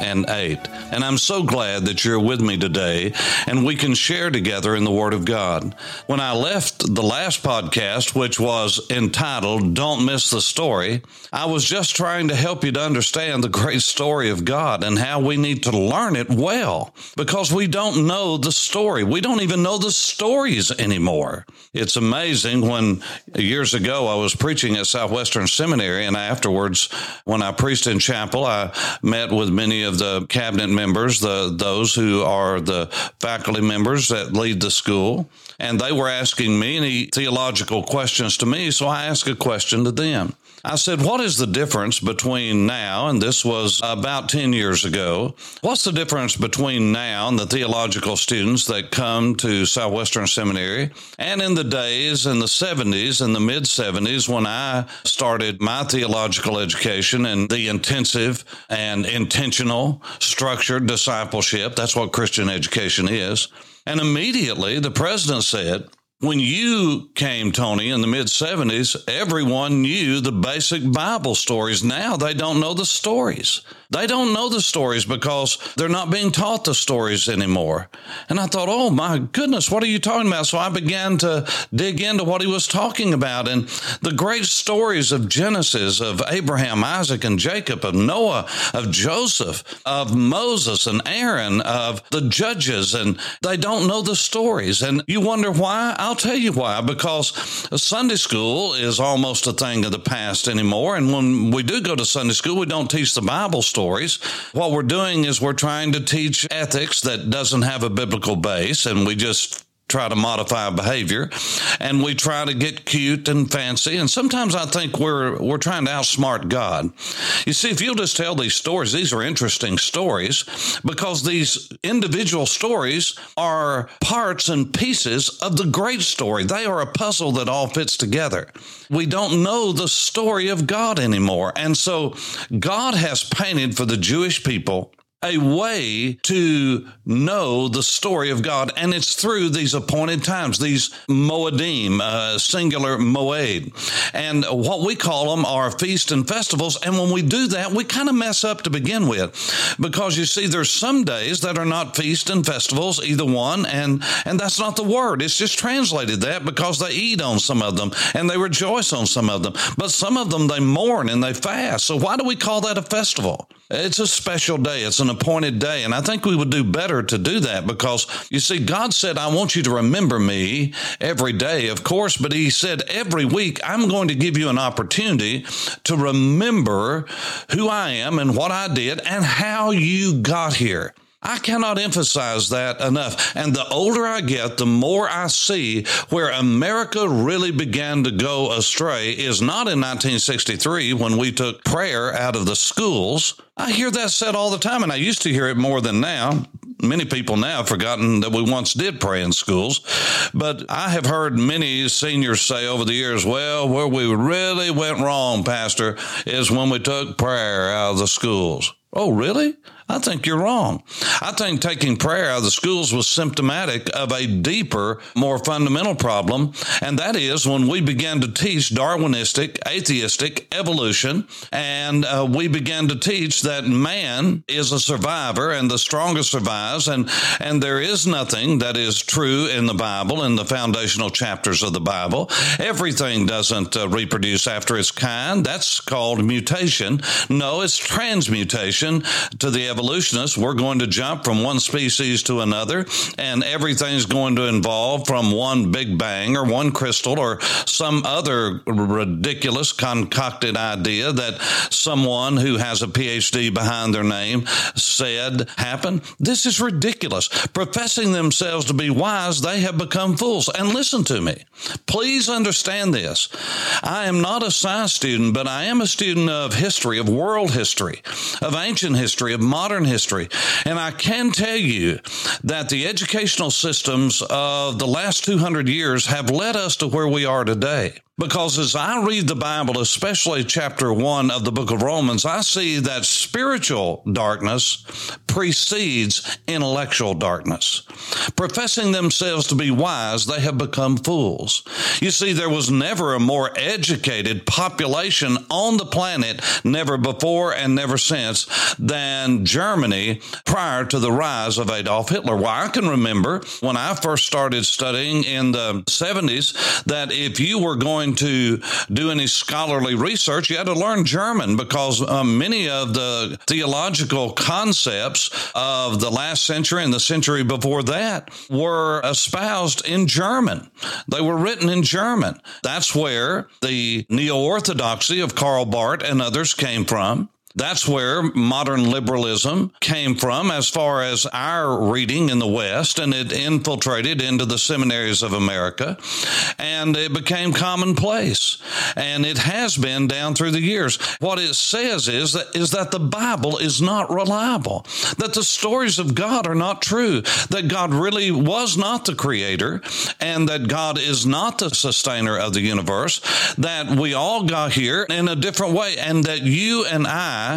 and 8. And I'm so glad that you're with me today and we can share together in the Word of God. When I left the last podcast, which was entitled Don't Miss the Story, I was just trying to help you to understand the great story of God and how we need to learn it well because we don't know the story. We don't even know the stories anymore. It's amazing when years ago I was preaching at Southwestern Seminary and afterwards, when I preached in chapel, I met with many of the cabinet members, the those who are the faculty members that lead the school, and they were asking me any theological questions to me. So I asked a question to them. I said, What is the difference between now, and this was about 10 years ago, what's the difference between now and the theological students that come to Southwestern Seminary and in the days in the 70s and the mid 70s when I started my theological education and the intensive and intentional structured discipleship? That's what Christian education is. And immediately the president said, when you came, Tony, in the mid 70s, everyone knew the basic Bible stories. Now they don't know the stories. They don't know the stories because they're not being taught the stories anymore. And I thought, oh my goodness, what are you talking about? So I began to dig into what he was talking about and the great stories of Genesis, of Abraham, Isaac, and Jacob, of Noah, of Joseph, of Moses and Aaron, of the judges. And they don't know the stories. And you wonder why? I'll tell you why. Because Sunday school is almost a thing of the past anymore. And when we do go to Sunday school, we don't teach the Bible stories. What we're doing is we're trying to teach ethics that doesn't have a biblical base, and we just try to modify behavior and we try to get cute and fancy. And sometimes i think we're we're trying to outsmart god. You see if you'll just tell these stories these are interesting stories because these individual stories are parts and pieces of the great story. They are a puzzle that all fits together. We don't know the story of god anymore. And so god has painted for the jewish people a way to know the story of God, and it's through these appointed times, these moedim, uh, singular moed, and what we call them are feasts and festivals. And when we do that, we kind of mess up to begin with, because you see, there's some days that are not feasts and festivals, either one, and and that's not the word. It's just translated that because they eat on some of them and they rejoice on some of them, but some of them they mourn and they fast. So why do we call that a festival? It's a special day. It's an appointed day. And I think we would do better to do that because you see, God said, I want you to remember me every day, of course, but He said, every week, I'm going to give you an opportunity to remember who I am and what I did and how you got here. I cannot emphasize that enough. And the older I get, the more I see where America really began to go astray is not in 1963 when we took prayer out of the schools. I hear that said all the time, and I used to hear it more than now. Many people now have forgotten that we once did pray in schools, but I have heard many seniors say over the years, well, where we really went wrong, Pastor, is when we took prayer out of the schools. Oh, really? I think you're wrong. I think taking prayer out of the schools was symptomatic of a deeper, more fundamental problem, and that is when we began to teach Darwinistic, atheistic evolution, and uh, we began to teach that man is a survivor and the strongest survives, and and there is nothing that is true in the Bible in the foundational chapters of the Bible. Everything doesn't uh, reproduce after its kind. That's called mutation. No, it's transmutation to the evolutionists, we're going to jump from one species to another, and everything's going to involve from one big bang or one crystal or some other ridiculous concocted idea that someone who has a PhD behind their name said happened. This is ridiculous. Professing themselves to be wise, they have become fools. And listen to me. Please understand this. I am not a science student, but I am a student of history, of world history, of ancient history, of modern modern history. And I can tell you that the educational systems of the last 200 years have led us to where we are today. Because as I read the Bible, especially chapter one of the book of Romans, I see that spiritual darkness precedes intellectual darkness. Professing themselves to be wise, they have become fools. You see, there was never a more educated population on the planet, never before and never since, than Germany prior to the rise of Adolf Hitler. Well, I can remember when I first started studying in the 70s that if you were going to do any scholarly research, you had to learn German because um, many of the theological concepts of the last century and the century before that were espoused in German. They were written in German. That's where the neo orthodoxy of Karl Barth and others came from. That's where modern liberalism came from as far as our reading in the West, and it infiltrated into the seminaries of America, and it became commonplace. And it has been down through the years. What it says is that, is that the Bible is not reliable, that the stories of God are not true, that God really was not the creator, and that God is not the sustainer of the universe, that we all got here in a different way, and that you and I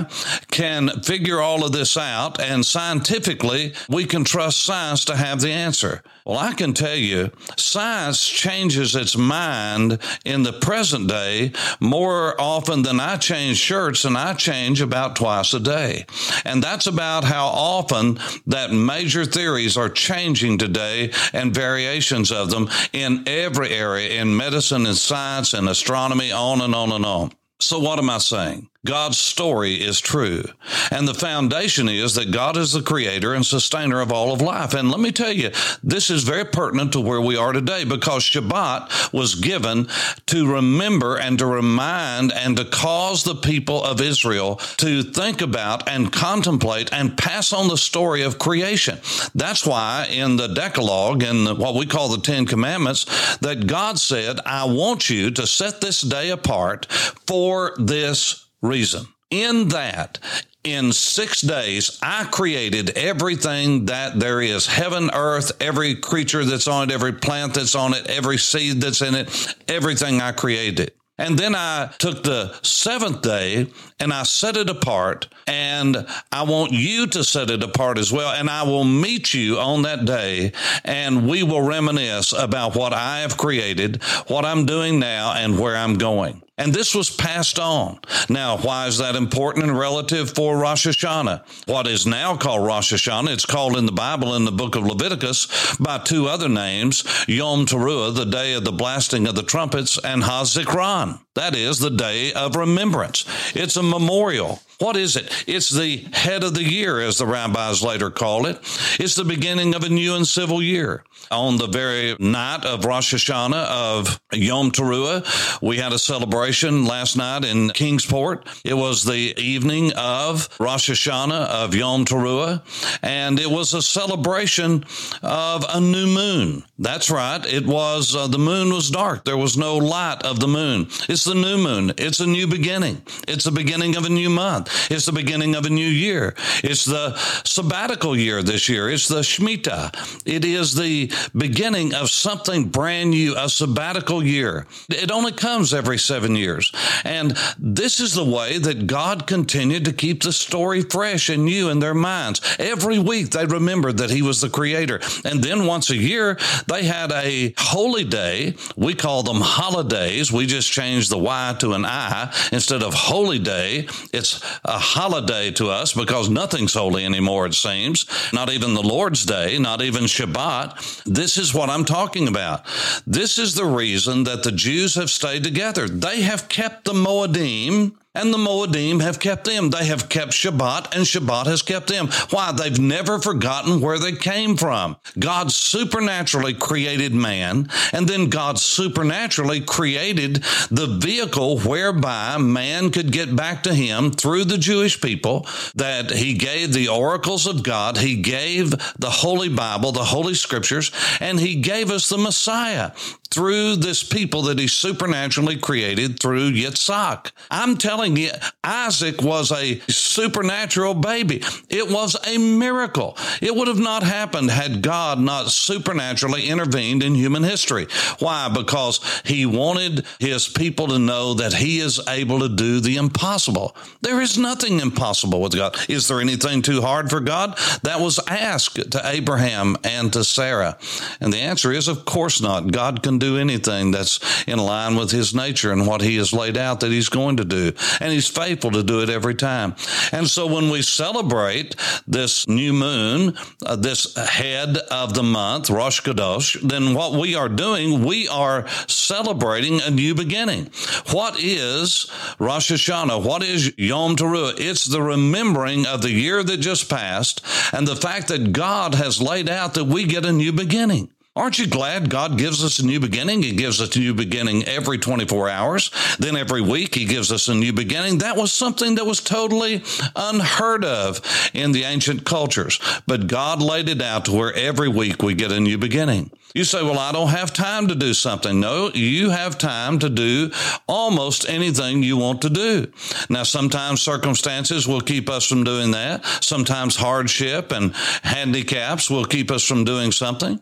can figure all of this out, and scientifically, we can trust science to have the answer. Well, I can tell you, science changes its mind in the present day more often than I change shirts, and I change about twice a day. And that's about how often that major theories are changing today and variations of them in every area in medicine and science and astronomy, on and on and on. So, what am I saying? God's story is true. And the foundation is that God is the creator and sustainer of all of life. And let me tell you, this is very pertinent to where we are today because Shabbat was given to remember and to remind and to cause the people of Israel to think about and contemplate and pass on the story of creation. That's why in the Decalogue and what we call the Ten Commandments, that God said, I want you to set this day apart for this reason. In that, in six days, I created everything that there is heaven, earth, every creature that's on it, every plant that's on it, every seed that's in it, everything I created. And then I took the seventh day and I set it apart. And I want you to set it apart as well. And I will meet you on that day and we will reminisce about what I have created, what I'm doing now, and where I'm going. And this was passed on. Now, why is that important and relative for Rosh Hashanah? What is now called Rosh Hashanah, it's called in the Bible in the book of Leviticus by two other names, Yom Teruah, the day of the blasting of the trumpets, and Hazikron. That is the day of remembrance. It's a memorial. What is it? It's the head of the year, as the rabbis later call it. It's the beginning of a new and civil year. On the very night of Rosh Hashanah of Yom Teruah, we had a celebration last night in Kingsport. It was the evening of Rosh Hashanah of Yom Teruah, and it was a celebration of a new moon. That's right. It was, uh, the moon was dark. There was no light of the moon. It's the new moon. It's a new beginning. It's the beginning of a new month. It's the beginning of a new year. It's the sabbatical year this year. It's the Shemitah. It is the beginning of something brand new, a sabbatical year. It only comes every seven years. And this is the way that God continued to keep the story fresh and new in their minds. Every week they remembered that He was the creator. And then once a year, they had a holy day. We call them holidays. We just changed the Y to an I. Instead of holy day, it's a holiday to us because nothing's holy anymore, it seems. Not even the Lord's Day, not even Shabbat. This is what I'm talking about. This is the reason that the Jews have stayed together. They have kept the Moedim and the Moedim have kept them. They have kept Shabbat, and Shabbat has kept them. Why? They've never forgotten where they came from. God supernaturally created man, and then God supernaturally created the vehicle whereby man could get back to him through the Jewish people, that he gave the oracles of God, he gave the Holy Bible, the Holy Scriptures, and he gave us the Messiah through this people that he supernaturally created through Yitzhak. I'm telling you, Isaac was a supernatural baby. It was a miracle. It would have not happened had God not supernaturally intervened in human history. Why? Because he wanted his people to know that he is able to do the impossible. There is nothing impossible with God. Is there anything too hard for God? That was asked to Abraham and to Sarah. And the answer is, of course not. God can do anything that's in line with his nature and what he has laid out that he's going to do. And he's faithful to do it every time. And so when we celebrate this new moon, uh, this head of the month, Rosh Chodesh, then what we are doing, we are celebrating a new beginning. What is Rosh Hashanah? What is Yom Teruah? It's the remembering of the year that just passed and the fact that God has laid out that we get a new beginning. Aren't you glad God gives us a new beginning? He gives us a new beginning every 24 hours. Then every week he gives us a new beginning. That was something that was totally unheard of in the ancient cultures. But God laid it out to where every week we get a new beginning. You say, well, I don't have time to do something. No, you have time to do almost anything you want to do. Now, sometimes circumstances will keep us from doing that. Sometimes hardship and handicaps will keep us from doing something.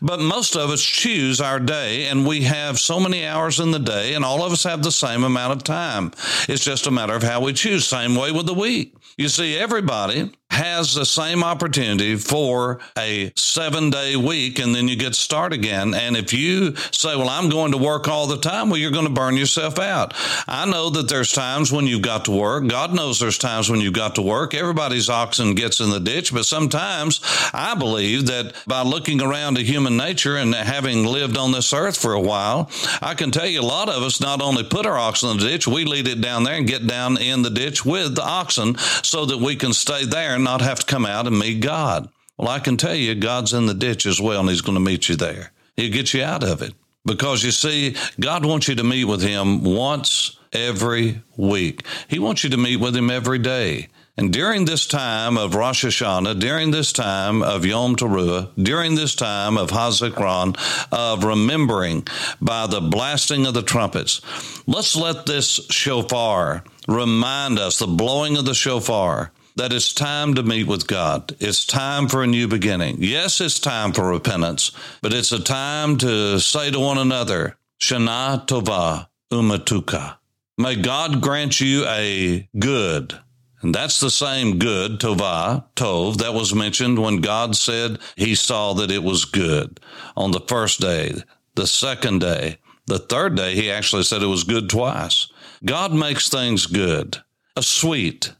But most of us choose our day and we have so many hours in the day and all of us have the same amount of time. It's just a matter of how we choose. Same way with the week. You see, everybody has the same opportunity for a seven day week and then you get start again. And if you say, well, I'm going to work all the time, well, you're going to burn yourself out. I know that there's times when you've got to work. God knows there's times when you've got to work. Everybody's oxen gets in the ditch, but sometimes I believe that by looking around at human nature and having lived on this earth for a while, I can tell you a lot of us not only put our oxen in the ditch, we lead it down there and get down in the ditch with the oxen so that we can stay there not have to come out and meet God. Well, I can tell you, God's in the ditch as well, and He's going to meet you there. He'll get you out of it. Because you see, God wants you to meet with Him once every week. He wants you to meet with Him every day. And during this time of Rosh Hashanah, during this time of Yom Teruah, during this time of Hazikron, of remembering by the blasting of the trumpets, let's let this shofar remind us, the blowing of the shofar, that it's time to meet with God. It's time for a new beginning. Yes, it's time for repentance, but it's a time to say to one another, Shana Tova Umatuka. May God grant you a good, and that's the same good, Tova, Tov, that was mentioned when God said he saw that it was good on the first day, the second day, the third day, he actually said it was good twice. God makes things good, a sweet,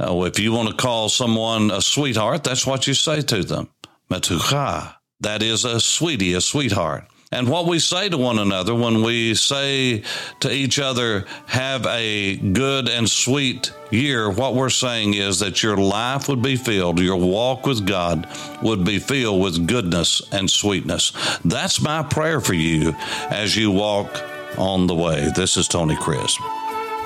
uh, if you want to call someone a sweetheart, that's what you say to them. Metucha. That is a sweetie, a sweetheart. And what we say to one another when we say to each other, have a good and sweet year, what we're saying is that your life would be filled, your walk with God would be filled with goodness and sweetness. That's my prayer for you as you walk on the way. This is Tony Crisp.